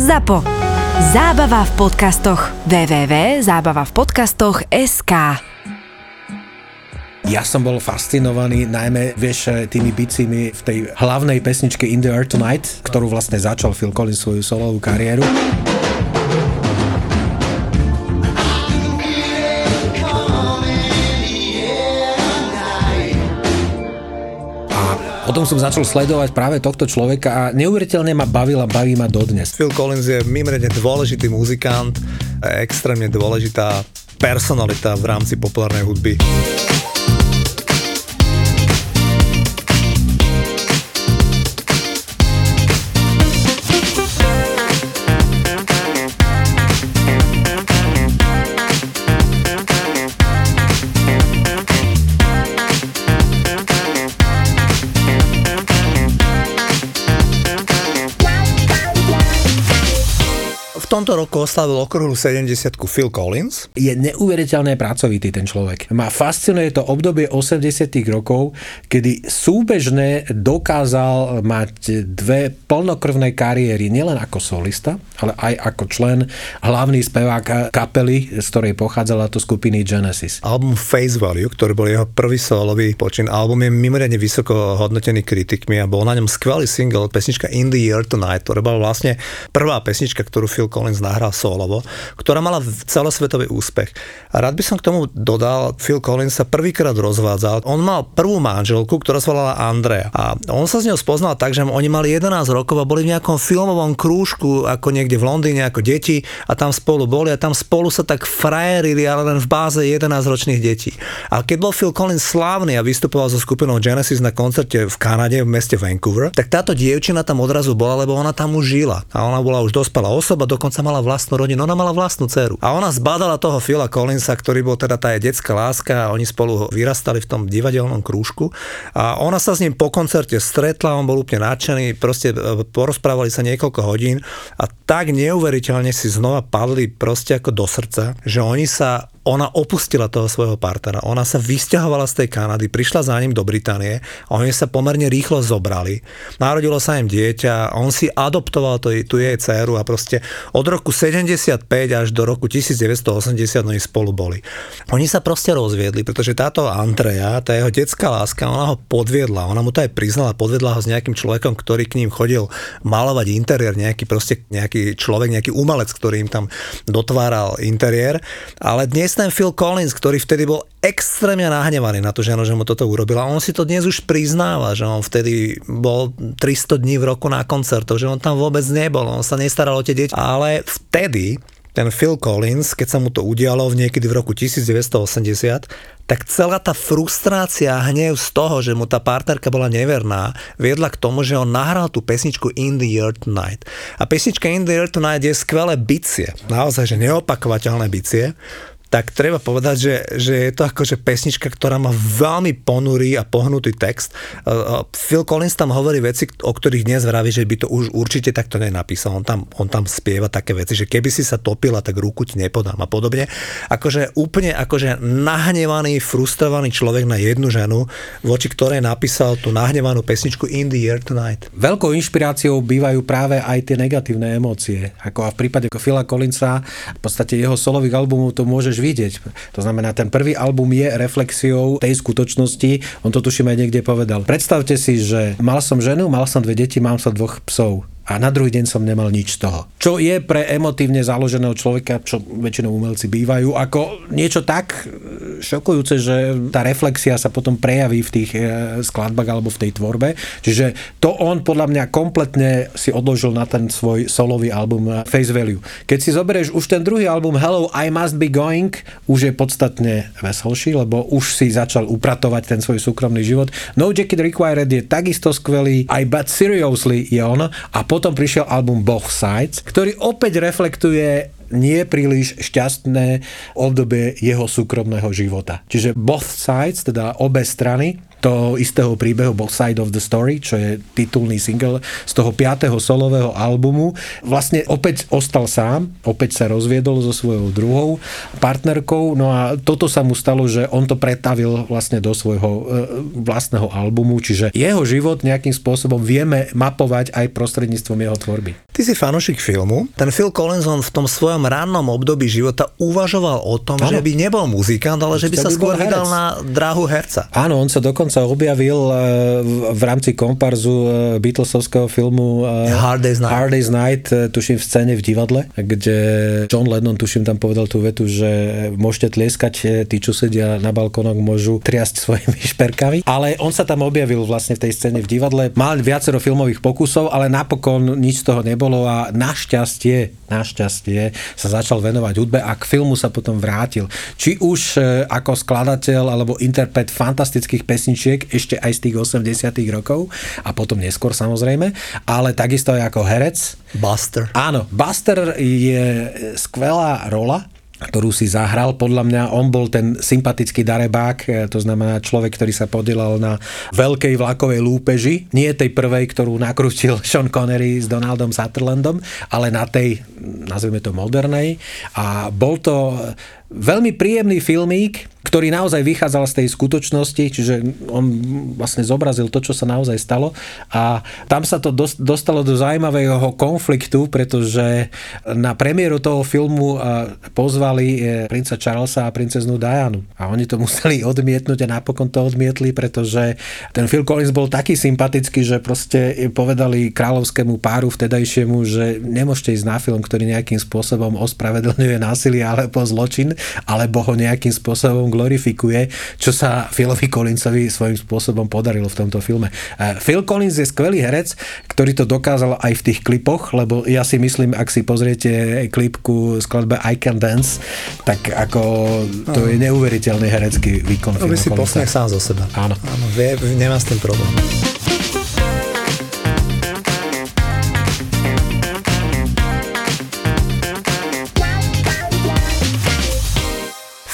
ZAPO. Zábava v podcastoch. www.zábavavpodcastoch.sk Ja som bol fascinovaný najmä, vieš, tými bicimi v tej hlavnej pesničke In the Air Tonight, ktorú vlastne začal Phil Collins svoju solovú kariéru. Potom som začal sledovať práve tohto človeka a neuveriteľne ma bavil a baví ma dodnes. Phil Collins je mimoriadne dôležitý muzikant, extrémne dôležitá personalita v rámci populárnej hudby. Roku oslavil okruhu 70 Phil Collins. Je neuveriteľné pracovitý ten človek. Ma fascinuje to obdobie 80 rokov, kedy súbežne dokázal mať dve plnokrvné kariéry, nielen ako solista, ale aj ako člen hlavný spevák kapely, z ktorej pochádzala to skupiny Genesis. Album Face Value, ktorý bol jeho prvý solový počin, album je mimoriadne vysoko hodnotený kritikmi a bol na ňom skvelý single, pesnička In the Year Tonight, ktorá bola vlastne prvá pesnička, ktorú Phil Collins nahral solovo, ktorá mala celosvetový úspech. A rád by som k tomu dodal, Phil Collins sa prvýkrát rozvádzal. On mal prvú manželku, ktorá sa volala Andrea. A on sa s ňou spoznal tak, že oni mali 11 rokov a boli v nejakom filmovom krúžku, ako niekde v Londýne, ako deti a tam spolu boli a tam spolu sa tak frajerili, ale len v báze 11 ročných detí. A keď bol Phil Collins slávny a vystupoval so skupinou Genesis na koncerte v Kanade, v meste Vancouver, tak táto dievčina tam odrazu bola, lebo ona tam už žila. A ona bola už dospelá osoba, dokonca mala vlastnú rodinu, ona mala vlastnú dceru. A ona zbadala toho Phila Collinsa, ktorý bol teda tá jej detská láska a oni spolu vyrastali v tom divadelnom krúžku. A ona sa s ním po koncerte stretla, on bol úplne nadšený, proste e, porozprávali sa niekoľko hodín a tak neuveriteľne si znova padli proste ako do srdca, že oni sa ona opustila toho svojho partnera, ona sa vysťahovala z tej Kanady, prišla za ním do Británie a oni sa pomerne rýchlo zobrali. Narodilo sa im dieťa, on si adoptoval to, tú jej dceru a proste od roku 75 až do roku 1980 oni spolu boli. Oni sa proste rozviedli, pretože táto Andrea, tá jeho detská láska, ona ho podviedla, ona mu to aj priznala, podviedla ho s nejakým človekom, ktorý k ním chodil malovať interiér, nejaký proste nejaký človek, nejaký umelec, ktorý im tam dotváral interiér, ale dnes ten Phil Collins, ktorý vtedy bol extrémne nahnevaný na to ženu, že mu toto urobila. On si to dnes už priznáva, že on vtedy bol 300 dní v roku na koncertoch, že on tam vôbec nebol, on sa nestaral o tie deti. Ale vtedy ten Phil Collins, keď sa mu to udialo v niekedy v roku 1980, tak celá tá frustrácia a hnev z toho, že mu tá partnerka bola neverná, viedla k tomu, že on nahral tú pesničku In the Year Tonight. A pesnička In the Year Tonight je skvelé bicie, naozaj, že neopakovateľné bicie, tak treba povedať, že, že je to akože pesnička, ktorá má veľmi ponurý a pohnutý text. Uh, Phil Collins tam hovorí veci, o ktorých dnes vraví, že by to už určite takto nenapísal. On tam, on tam spieva také veci, že keby si sa topila, tak ruku ti nepodám a podobne. Akože úplne akože nahnevaný, frustrovaný človek na jednu ženu, voči ktorej napísal tú nahnevanú pesničku In the Year Tonight. Veľkou inšpiráciou bývajú práve aj tie negatívne emócie. Ako a v prípade Phila Collinsa, v podstate jeho solových albumov to môžeš vidieť. To znamená, ten prvý album je reflexiou tej skutočnosti, on to tuším aj niekde povedal. Predstavte si, že mal som ženu, mal som dve deti, mám sa dvoch psov a na druhý deň som nemal nič z toho. Čo je pre emotívne založeného človeka, čo väčšinou umelci bývajú, ako niečo tak e, šokujúce, že tá reflexia sa potom prejaví v tých e, skladbách alebo v tej tvorbe. Čiže to on podľa mňa kompletne si odložil na ten svoj solový album e, Face Value. Keď si zoberieš už ten druhý album Hello, I Must Be Going, už je podstatne veselší, lebo už si začal upratovať ten svoj súkromný život. No Jacket Required je takisto skvelý, aj But Seriously je on a potom potom prišiel album Both Sides, ktorý opäť reflektuje nie príliš šťastné obdobie jeho súkromného života. Čiže both sides, teda obe strany, toho istého príbehu Both Side of the Story, čo je titulný single z toho 5. solového albumu. Vlastne opäť ostal sám, opäť sa rozviedol so svojou druhou partnerkou, no a toto sa mu stalo, že on to pretavil vlastne do svojho e, vlastného albumu, čiže jeho život nejakým spôsobom vieme mapovať aj prostredníctvom jeho tvorby. Ty si fanúšik filmu. Ten Phil Collins on v tom svojom rannom období života uvažoval o tom, ano. že by nebol muzikant, ale že by sa skôr vydal na dráhu herca. Áno, on sa dokonca objavil v rámci komparzu Beatlesovského filmu Hard Day's Night, Hard Day's Night tuším v scéne v divadle, kde John Lennon tuším tam povedal tú vetu, že môžete tlieskať, tí, čo sedia na balkónoch, môžu triasť svojimi šperkami. Ale on sa tam objavil vlastne v tej scéne v divadle. Mal viacero filmových pokusov, ale napokon nič z toho nebolo a našťastie, našťastie sa začal venovať hudbe a k filmu sa potom vrátil. Či už e, ako skladateľ alebo interpret fantastických pesničiek ešte aj z tých 80 rokov a potom neskôr samozrejme, ale takisto aj ako herec. Buster. Áno, Buster je skvelá rola, ktorú si zahral. Podľa mňa on bol ten sympatický darebák, e, to znamená človek, ktorý sa podielal na veľkej vlakovej lúpeži. Nie tej prvej, ktorú nakrútil Sean Connery s Donaldom Sutherlandom, ale na tej, nazvime to modernej. A bol to veľmi príjemný filmík, ktorý naozaj vychádzal z tej skutočnosti, čiže on vlastne zobrazil to, čo sa naozaj stalo. A tam sa to dostalo do zaujímavého konfliktu, pretože na premiéru toho filmu pozvali e, princa Charlesa a princeznú Dianu. A oni to museli odmietnúť a napokon to odmietli, pretože ten Phil Collins bol taký sympatický, že proste povedali kráľovskému páru vtedajšiemu, že nemôžete ísť na film, ktorý nejakým spôsobom ospravedlňuje násilie alebo zločin, alebo ho nejakým spôsobom glorifikuje, čo sa Philovi Collinsovi svojím spôsobom podarilo v tomto filme. E, Phil Collins je skvelý herec, ktorý to dokázal aj v tých klipoch, lebo ja si myslím, ak si pozriete klipku skladbe I Can Dance, tak ako to je neuveriteľný herecký výkon. No, si posmech sám zo seba. Áno. Áno, vie, nemá s tým problém.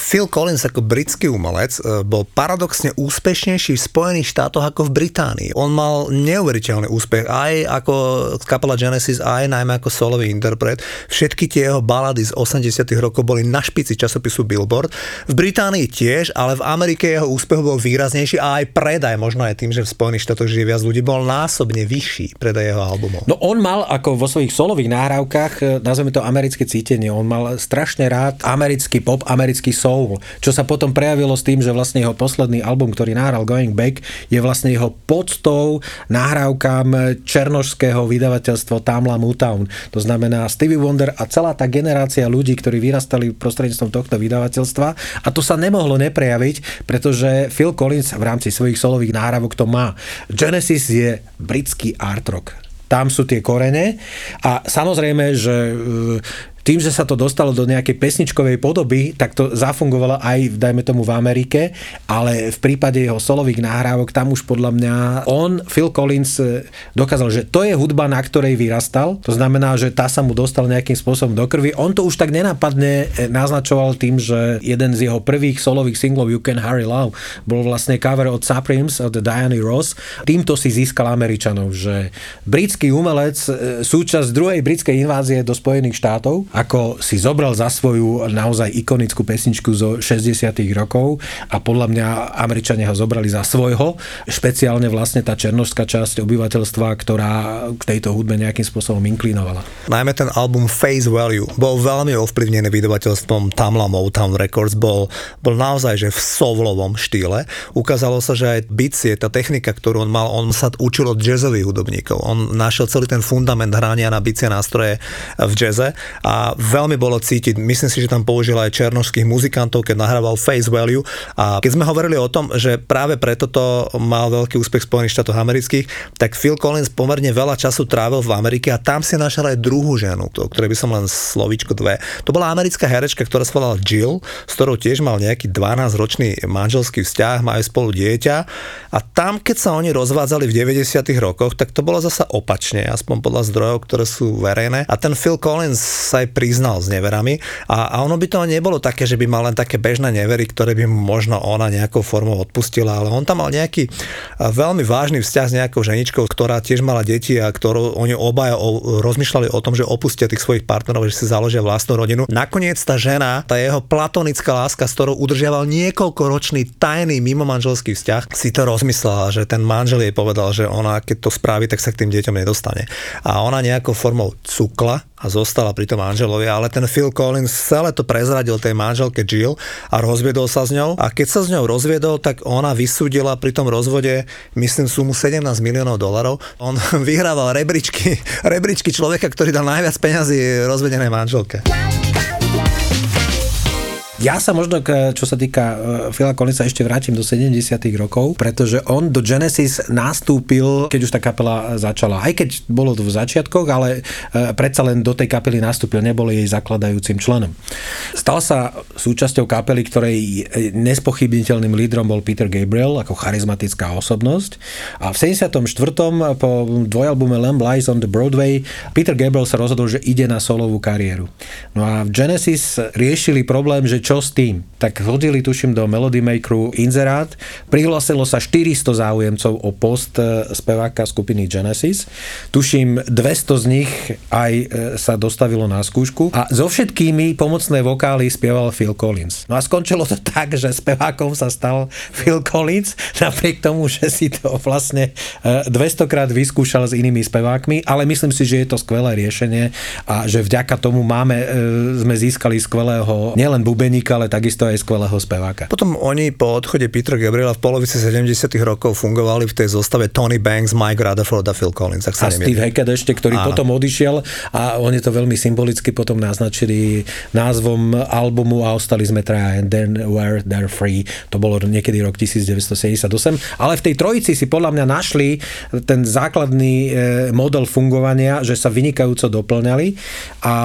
Phil Collins ako britský umelec e, bol paradoxne úspešnejší v Spojených štátoch ako v Británii. On mal neuveriteľný úspech aj ako kapela Genesis, aj najmä ako solový interpret. Všetky tie jeho balady z 80 rokov boli na špici časopisu Billboard. V Británii tiež, ale v Amerike jeho úspech bol výraznejší a aj predaj, možno aj tým, že v Spojených štátoch žije viac ľudí, bol násobne vyšší predaj jeho albumov. No on mal ako vo svojich solových nahrávkach, e, nazveme to americké cítenie, on mal strašne rád americký pop, americký soul soul, čo sa potom prejavilo s tým, že vlastne jeho posledný album, ktorý nahral Going Back, je vlastne jeho podstou nahrávkam černožského vydavateľstva Tamla Motown. To znamená Stevie Wonder a celá tá generácia ľudí, ktorí vyrastali prostredníctvom tohto vydavateľstva a to sa nemohlo neprejaviť, pretože Phil Collins v rámci svojich solových nahrávok to má. Genesis je britský art rock tam sú tie korene a samozrejme, že tým, že sa to dostalo do nejakej pesničkovej podoby, tak to zafungovalo aj, dajme tomu, v Amerike, ale v prípade jeho solových nahrávok, tam už podľa mňa on, Phil Collins, e, dokázal, že to je hudba, na ktorej vyrastal. To znamená, že tá sa mu dostala nejakým spôsobom do krvi. On to už tak nenápadne e, naznačoval tým, že jeden z jeho prvých solových singlov You Can Harry Love bol vlastne cover od Supremes, od Diany Ross. Týmto si získal Američanov, že britský umelec, e, súčasť druhej britskej invázie do Spojených štátov, ako si zobral za svoju naozaj ikonickú pesničku zo 60 rokov a podľa mňa Američania ho zobrali za svojho, špeciálne vlastne tá černožská časť obyvateľstva, ktorá k tejto hudbe nejakým spôsobom inklinovala. Najmä ten album Face Value bol veľmi ovplyvnený vydavateľstvom Tamla Motown Records, bol, bol naozaj že v sovlovom štýle. Ukázalo sa, že aj bicie, tá technika, ktorú on mal, on sa učil od jazzových hudobníkov. On našiel celý ten fundament hrania na bicie nástroje v jazze a veľmi bolo cítiť, myslím si, že tam použil aj černožských muzikantov, keď nahrával Face Value a keď sme hovorili o tom, že práve preto to mal veľký úspech Spojených štátoch amerických, tak Phil Collins pomerne veľa času trávil v Amerike a tam si našiel aj druhú ženu, o ktorej by som len slovičko dve. To bola americká herečka, ktorá sa volala Jill, s ktorou tiež mal nejaký 12-ročný manželský vzťah, majú spolu dieťa a tam, keď sa oni rozvádzali v 90 rokoch, tak to bolo zasa opačne, aspoň podľa zdrojov, ktoré sú verejné. A ten Phil Collins sa aj priznal s neverami a, a ono by to nebolo také, že by mal len také bežné nevery, ktoré by mu možno ona nejakou formou odpustila, ale on tam mal nejaký veľmi vážny vzťah s nejakou ženičkou, ktorá tiež mala deti a ktorú oni obaja o, rozmýšľali o tom, že opustia tých svojich partnerov, že si založia vlastnú rodinu. Nakoniec tá žena, tá jeho platonická láska, s ktorou udržiaval niekoľkoročný tajný mimomanželský vzťah, si to rozmyslela, že ten manžel jej povedal, že ona keď to spraví, tak sa k tým deťom nedostane. A ona nejakou formou cukla a zostala pri tom manželovi, ale ten Phil Collins celé to prezradil tej manželke Jill a rozviedol sa s ňou a keď sa s ňou rozviedol, tak ona vysúdila pri tom rozvode, myslím, sumu 17 miliónov dolarov. On vyhrával rebríčky, rebríčky človeka, ktorý dal najviac peňazí rozvedenej manželke. Ja sa možno, čo sa týka e, Phila Collinsa, ešte vrátim do 70 rokov, pretože on do Genesis nastúpil, keď už tá kapela začala. Aj keď bolo to v začiatkoch, ale e, predsa len do tej kapely nastúpil, nebol jej zakladajúcim členom. Stal sa súčasťou kapely, ktorej nespochybniteľným lídrom bol Peter Gabriel ako charizmatická osobnosť. A v 74. po dvojalbume Lamb Lies on the Broadway Peter Gabriel sa rozhodol, že ide na solovú kariéru. No a v Genesis riešili problém, že čo s tým? Tak hodili, tuším, do Melody Makeru inzerát, prihlasilo sa 400 záujemcov o post e, speváka skupiny Genesis. Tuším, 200 z nich aj e, sa dostavilo na skúšku a so všetkými pomocné vokály spieval Phil Collins. No a skončilo to tak, že spevákom sa stal Phil Collins, napriek tomu, že si to vlastne 200 e, krát vyskúšal s inými spevákmi, ale myslím si, že je to skvelé riešenie a že vďaka tomu máme, sme získali skvelého nielen bubení hudobníka, ale takisto aj skvelého speváka. Potom oni po odchode Petra Gabriela v polovici 70 rokov fungovali v tej zostave Tony Banks, Mike Rutherford a Phil Collins. Ak sa a Steve Hackett ešte, ktorý Áno. potom odišiel a oni to veľmi symbolicky potom naznačili názvom albumu a ostali sme traja and then were they're free. To bolo niekedy rok 1978. Ale v tej trojici si podľa mňa našli ten základný e, model fungovania, že sa vynikajúco doplňali a,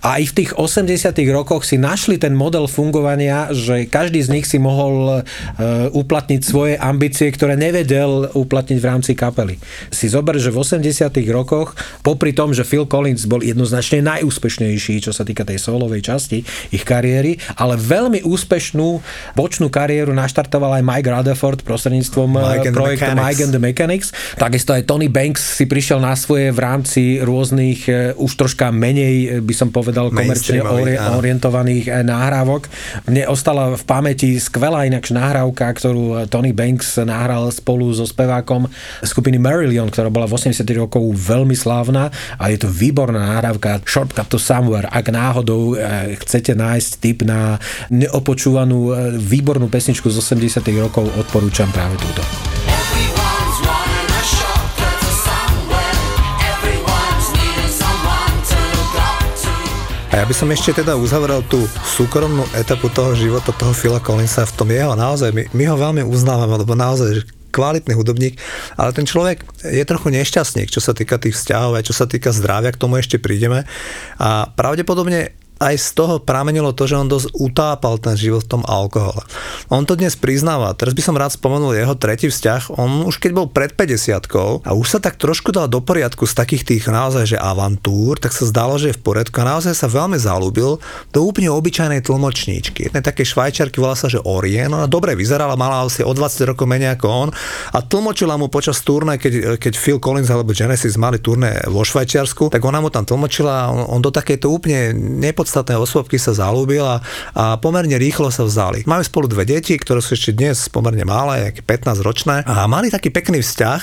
a aj v tých 80 rokoch si našli ten model model fungovania, že každý z nich si mohol uh, uplatniť svoje ambície, ktoré nevedel uplatniť v rámci kapely. Si zober, že v 80 rokoch, popri tom, že Phil Collins bol jednoznačne najúspešnejší, čo sa týka tej solovej časti ich kariéry, ale veľmi úspešnú bočnú kariéru naštartoval aj Mike Rutherford prostredníctvom Mike projektu Mike and the Mechanics. Takisto aj Tony Banks si prišiel na svoje v rámci rôznych uh, už troška menej, by som povedal, komerčne ori- orientovaných nahrávok nahrávok. Mne ostala v pamäti skvelá inakš nahrávka, ktorú Tony Banks nahral spolu so spevákom skupiny Marillion, ktorá bola v 80 rokov veľmi slávna a je to výborná nahrávka Shortcut to Somewhere. Ak náhodou eh, chcete nájsť tip na neopočúvanú eh, výbornú pesničku z 80 rokov, odporúčam práve túto. A ja by som ešte teda uzavrel tú súkromnú etapu toho života toho Phila Collinsa v tom jeho naozaj, my, my ho veľmi uznávame, lebo naozaj kvalitný hudobník, ale ten človek je trochu nešťastník, čo sa týka tých vzťahov, aj čo sa týka zdravia, k tomu ešte prídeme. A pravdepodobne aj z toho pramenilo to, že on dosť utápal ten život v tom alkohole. On to dnes priznáva. Teraz by som rád spomenul jeho tretí vzťah. On už keď bol pred 50 a už sa tak trošku dal do poriadku z takých tých naozaj, že avantúr, tak sa zdalo, že je v poriadku a naozaj sa veľmi zalúbil do úplne obyčajnej tlmočníčky. Jednej také švajčiarky volá sa, že Orien. Ona dobre vyzerala, mala asi o 20 rokov menej ako on a tlmočila mu počas turné, keď, keď Phil Collins alebo Genesis mali turné vo Švajčiarsku, tak ona mu tam tlmočila, on, on do takejto úplne nepo podstatné osôbky sa zalúbil a, a pomerne rýchlo sa vzali. Majú spolu dve deti, ktoré sú ešte dnes pomerne malé, 15 ročné a mali taký pekný vzťah,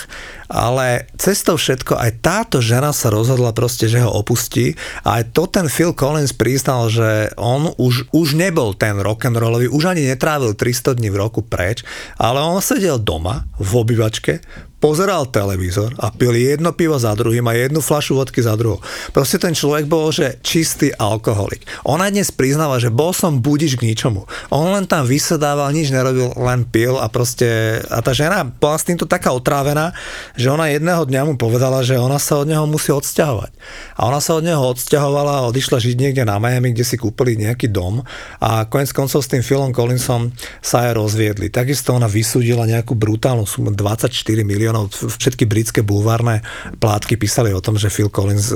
ale cestou všetko aj táto žena sa rozhodla proste, že ho opustí a aj to ten Phil Collins priznal, že on už, už nebol ten rock'n'rollový, už ani netrávil 300 dní v roku preč, ale on sedel doma v obývačke, pozeral televízor a pil jedno pivo za druhým a jednu flašu vodky za druhou. Proste ten človek bol, že čistý alkoholik. Ona dnes priznáva, že bol som budiš k ničomu. On len tam vysedával, nič nerobil, len pil a proste... A tá žena bola s týmto taká otrávená, že ona jedného dňa mu povedala, že ona sa od neho musí odsťahovať. A ona sa od neho odsťahovala a odišla žiť niekde na Miami, kde si kúpili nejaký dom a konec koncov s tým Philom Collinsom sa aj rozviedli. Takisto ona vysúdila nejakú brutálnu sumu 24 miliónov. Všetky britské bulvárne plátky písali o tom, že Phil Collins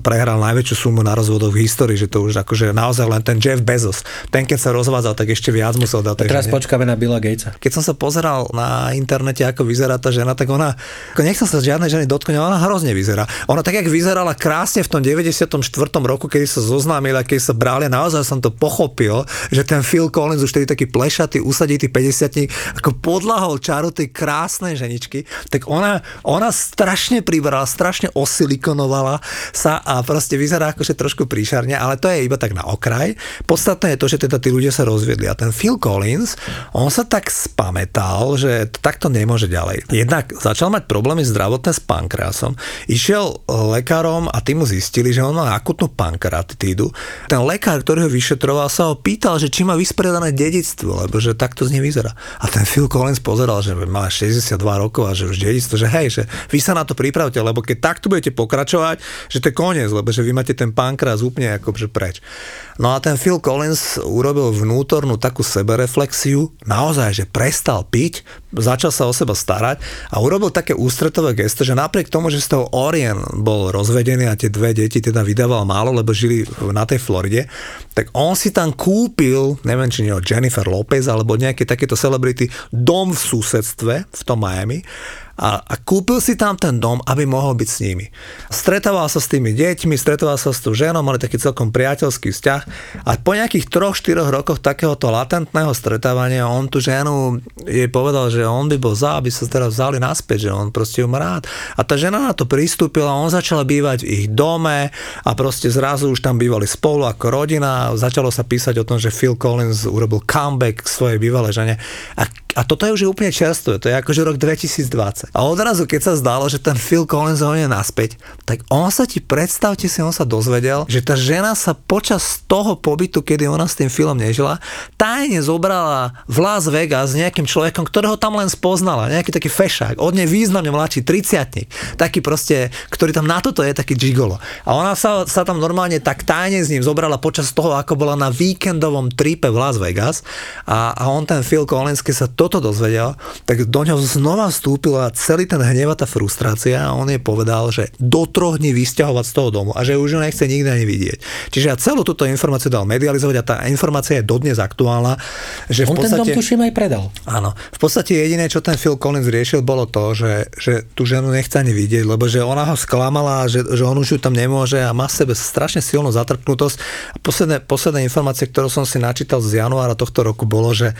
prehral najväčšiu sumu na rozvodoch v histórii, že to už akože naozaj len ten Jeff Bezos. Ten keď sa rozvádzal, tak ešte viac musel dať. Teraz počkáme na Billa Gatesa. Keď som sa pozeral na internete, ako vyzerá tá žena, tak ona, nechcem sa žiadnej ženy dotknúť, ona hrozne vyzerá. Ona tak, jak vyzerala krásne v tom 94. roku, kedy sa zoznámila, keď sa brali, naozaj som to pochopil, že ten Phil Collins už tedy taký plešatý, usaditý 50 ako podlahol čaru tej krásnej ženičky, tak ona, ona strašne pribrala, strašne osilikonovala sa a proste vyzerá akože trošku príšarne, ale to je iba tak na okraj. Podstatné je to, že teda tí ľudia sa rozviedli a ten Phil Collins, on sa tak spametal, že takto nemôže ďalej. Jednak začal mať problémy zdravotné s pankreasom, išiel lekárom a tí mu zistili, že on má akutnú pankratitídu. Ten lekár, ktorý ho vyšetroval, sa ho pýtal, že či má vyspredané dedictvo, lebo že takto z nej vyzerá. A ten Phil Collins pozeral, že má 62 rokov a že už dedictvo, že hej, že vy sa na to pripravte, lebo keď takto budete pokračovať, že to je koniec, lebo že vy máte ten pankrás úplne akože preč. No a ten Phil Collins urobil vnútornú takú sebereflexiu, naozaj, že prestal piť, začal sa o seba starať a urobil také ústretové gesto, že napriek tomu, že z toho Orien bol rozvedený a tie dve deti teda vydával málo, lebo žili na tej Floride, tak on si tam kúpil, neviem či nie Jennifer Lopez alebo nejaké takéto celebrity, dom v susedstve v tom Miami a, a kúpil si tam ten dom, aby mohol byť s nimi. Stretával sa s tými deťmi, stretával sa s tou ženou, mali taký celkom priateľský vzťah a po nejakých 3-4 rokoch takéhoto latentného stretávania on tu ženu jej povedal, že on by bol za, aby sa teraz vzali naspäť, že on proste ju má rád. A tá žena na to pristúpila, on začal bývať v ich dome a proste zrazu už tam bývali spolu ako rodina, začalo sa písať o tom, že Phil Collins urobil comeback k svojej bývalej žene a a toto je už úplne čerstvé, to je akože rok 2020. A odrazu, keď sa zdalo, že ten Phil Collins ho je naspäť, tak on sa ti, predstavte si, on sa dozvedel, že tá žena sa počas toho pobytu, kedy ona s tým Philom nežila, tajne zobrala v Las Vegas s nejakým človekom, ktorého tam len spoznala, nejaký taký fešák, od nej významne mladší, 30 taký proste, ktorý tam na toto je taký gigolo. A ona sa, sa tam normálne tak tajne s ním zobrala počas toho, ako bola na víkendovom tripe v Las Vegas a, a on ten Phil Collins, keď sa to toto dozvedel, tak do ňoho znova vstúpila celý ten hnev a tá frustrácia a on jej povedal, že do troch dní vysťahovať z toho domu a že už ho nechce nikdy ani vidieť. Čiže ja celú túto informáciu dal medializovať a tá informácia je dodnes aktuálna. Že on v podstate, ten dom tuším aj predal. Áno. V podstate jediné, čo ten Phil Collins riešil, bolo to, že, že tú ženu nechce ani vidieť, lebo že ona ho sklamala, že, že on už ju tam nemôže a má v sebe strašne silnú zatrpnutosť. A posledné, posledné informácie, ktorú som si načítal z januára tohto roku, bolo, že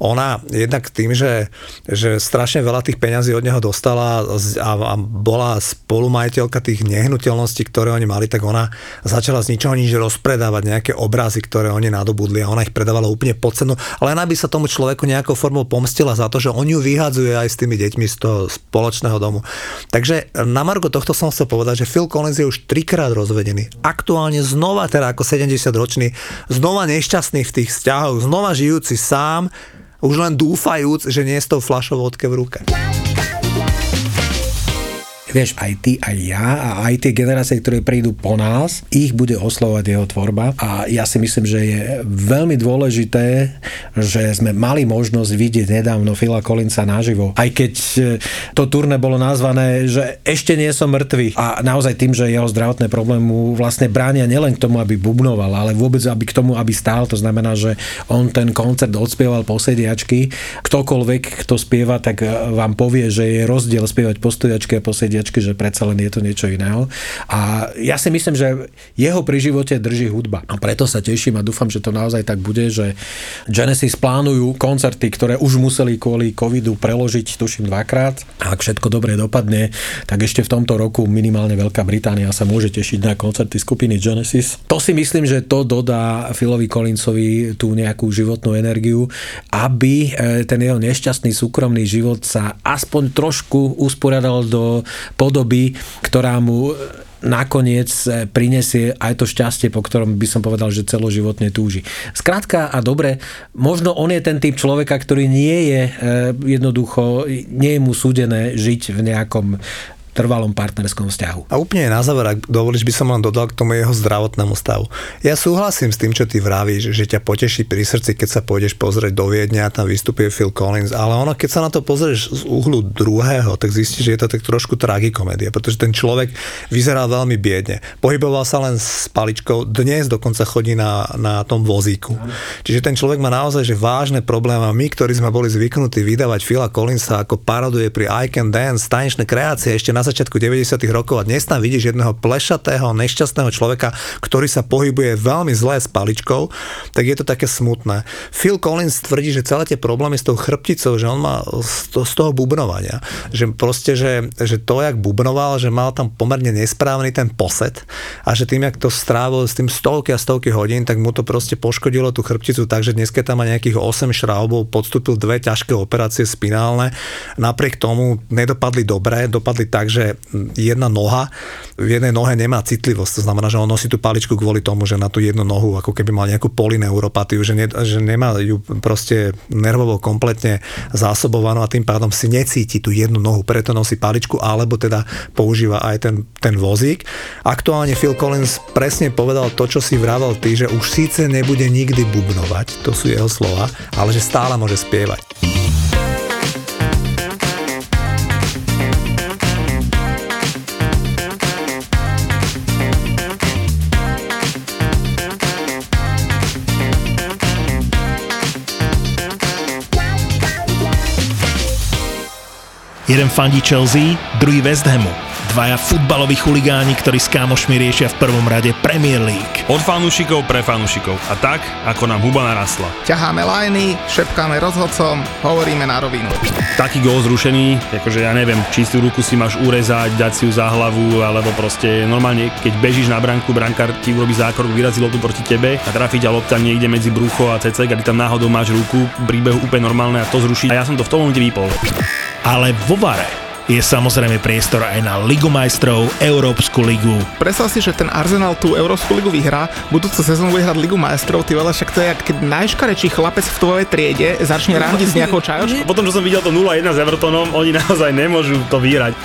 ona jednak tým, že, že strašne veľa tých peňazí od neho dostala a, a bola spolumajiteľka tých nehnuteľností, ktoré oni mali, tak ona začala z ničoho nič rozpredávať nejaké obrazy, ktoré oni nadobudli a ona ich predávala úplne pod cenu, ale ona by sa tomu človeku nejakou formou pomstila za to, že on ju vyhadzuje aj s tými deťmi z toho spoločného domu. Takže na Margo tohto som chcel povedať, že Phil Collins je už trikrát rozvedený. Aktuálne znova, teda ako 70 ročný, znova nešťastný v tých vzťahoch, znova žijúci sám, už len dúfajúc, že nie je s tou flašou vodke v ruke vieš, aj ty, aj ja a aj tie generácie, ktoré prídu po nás, ich bude oslovať jeho tvorba a ja si myslím, že je veľmi dôležité, že sme mali možnosť vidieť nedávno Phila Collinsa naživo. Aj keď e, to turné bolo nazvané, že ešte nie som mŕtvy a naozaj tým, že jeho zdravotné problémy mu vlastne bránia nielen k tomu, aby bubnoval, ale vôbec aby k tomu, aby stál. To znamená, že on ten koncert odspieval po sediačky. Ktokoľvek, kto spieva, tak e, vám povie, že je rozdiel spievať po sediačke a po že predsa len je to niečo iného. A ja si myslím, že jeho pri živote drží hudba. A preto sa teším a dúfam, že to naozaj tak bude, že Genesis plánujú koncerty, ktoré už museli kvôli covidu preložiť, tuším, dvakrát. A ak všetko dobre dopadne, tak ešte v tomto roku minimálne Veľká Británia sa môže tešiť na koncerty skupiny Genesis. To si myslím, že to dodá Philovi Collinsovi tú nejakú životnú energiu, aby e, ten jeho nešťastný súkromný život sa aspoň trošku usporiadal do podoby, ktorá mu nakoniec e, prinesie aj to šťastie, po ktorom by som povedal, že celoživotne túži. Skrátka a dobre, možno on je ten typ človeka, ktorý nie je e, jednoducho, nie je mu súdené žiť v nejakom trvalom partnerskom vzťahu. A úplne na záver, ak dovolíš, by som len dodal k tomu jeho zdravotnému stavu. Ja súhlasím s tým, čo ty vravíš, že ťa poteší pri srdci, keď sa pôjdeš pozrieť do Viedne a tam vystupuje Phil Collins, ale ono, keď sa na to pozrieš z uhlu druhého, tak zistíš, že je to tak trošku tragikomédia, pretože ten človek vyzeral veľmi biedne. Pohyboval sa len s paličkou, dnes dokonca chodí na, na tom vozíku. Čiže ten človek má naozaj že vážne problémy a my, ktorí sme boli zvyknutí vydávať Phila Collinsa ako paroduje pri I Can Dance, tanečné kreácie ešte na začiatku 90. rokov a dnes tam vidíš jedného plešatého, nešťastného človeka, ktorý sa pohybuje veľmi zlé s paličkou, tak je to také smutné. Phil Collins tvrdí, že celé tie problémy s tou chrbticou, že on má z toho bubnovania, že proste, že, že to, jak bubnoval, že mal tam pomerne nesprávny ten poset a že tým, jak to strávil s tým stovky a stovky hodín, tak mu to proste poškodilo tú chrbticu, takže dnes, keď tam má nejakých 8 šraubov, podstúpil dve ťažké operácie spinálne, napriek tomu nedopadli dobre, dopadli tak, že jedna noha v jednej nohe nemá citlivosť. To znamená, že on nosí tú paličku kvôli tomu, že na tú jednu nohu ako keby mal nejakú polineuropatiu, že, ne, že nemá ju proste nervovo kompletne zásobovanú a tým pádom si necíti tú jednu nohu, preto nosí paličku alebo teda používa aj ten, ten vozík. Aktuálne Phil Collins presne povedal to, čo si vravel ty, že už síce nebude nikdy bubnovať, to sú jeho slova, ale že stále môže spievať. Jeden fandí Chelsea, druhý West Hamu. Dvaja futbaloví chuligáni, ktorí s kámošmi riešia v prvom rade Premier League. Od fanúšikov pre fanúšikov. A tak, ako nám huba narastla. Ťaháme lajny, šepkáme rozhodcom, hovoríme na rovinu. Taký gól zrušený, akože ja neviem, čistú ruku si máš urezať, dať si ju za hlavu, alebo proste normálne, keď bežíš na branku, brankár ti urobí zákrok, vyrazí loptu proti tebe a trafi ťa lopta niekde medzi brucho a cecek a ty tam náhodou máš ruku, príbehu úplne normálne a to zruší. A ja som to v tom momente vypol. Ale vo Vare je samozrejme priestor aj na Ligu majstrov, Európsku ligu. Predstav si, že ten Arsenal tú Európsku ligu vyhrá, budúcu sezónu bude hrať Ligu majstrov, ty veľa však to je, keď najškarečší chlapec v tvojej triede začne randiť s nejakou čajočkou. Potom, čo som videl to 0-1 s Evertonom, oni naozaj nemôžu to vyhrať.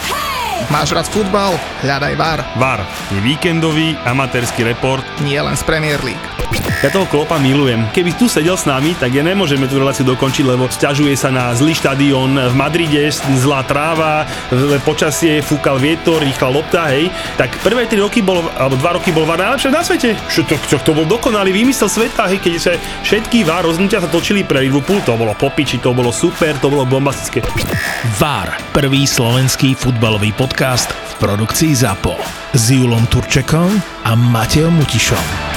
Máš rád futbal? Hľadaj VAR. VAR je víkendový amatérsky report. Nie len z Premier League. Ja toho klopa milujem. Keby tu sedel s nami, tak ja nemôžeme tú reláciu dokončiť, lebo sťažuje sa na zlý štadión v Madride, zlá tráva, počasie, fúkal vietor, rýchla lopta, hej. Tak prvé 3 roky bol, alebo 2 roky bol VAR najlepšie na svete. Čo to, to, to bol dokonalý výmysel sveta, hej, keď sa všetky VAR rozhodnutia sa točili pre Liverpool, to bolo popiči, to bolo super, to bolo bombastické. VAR, prvý slovenský futbalový podcast v produkcii ZAPO s Julom Turčekom a Mateom Mutišom.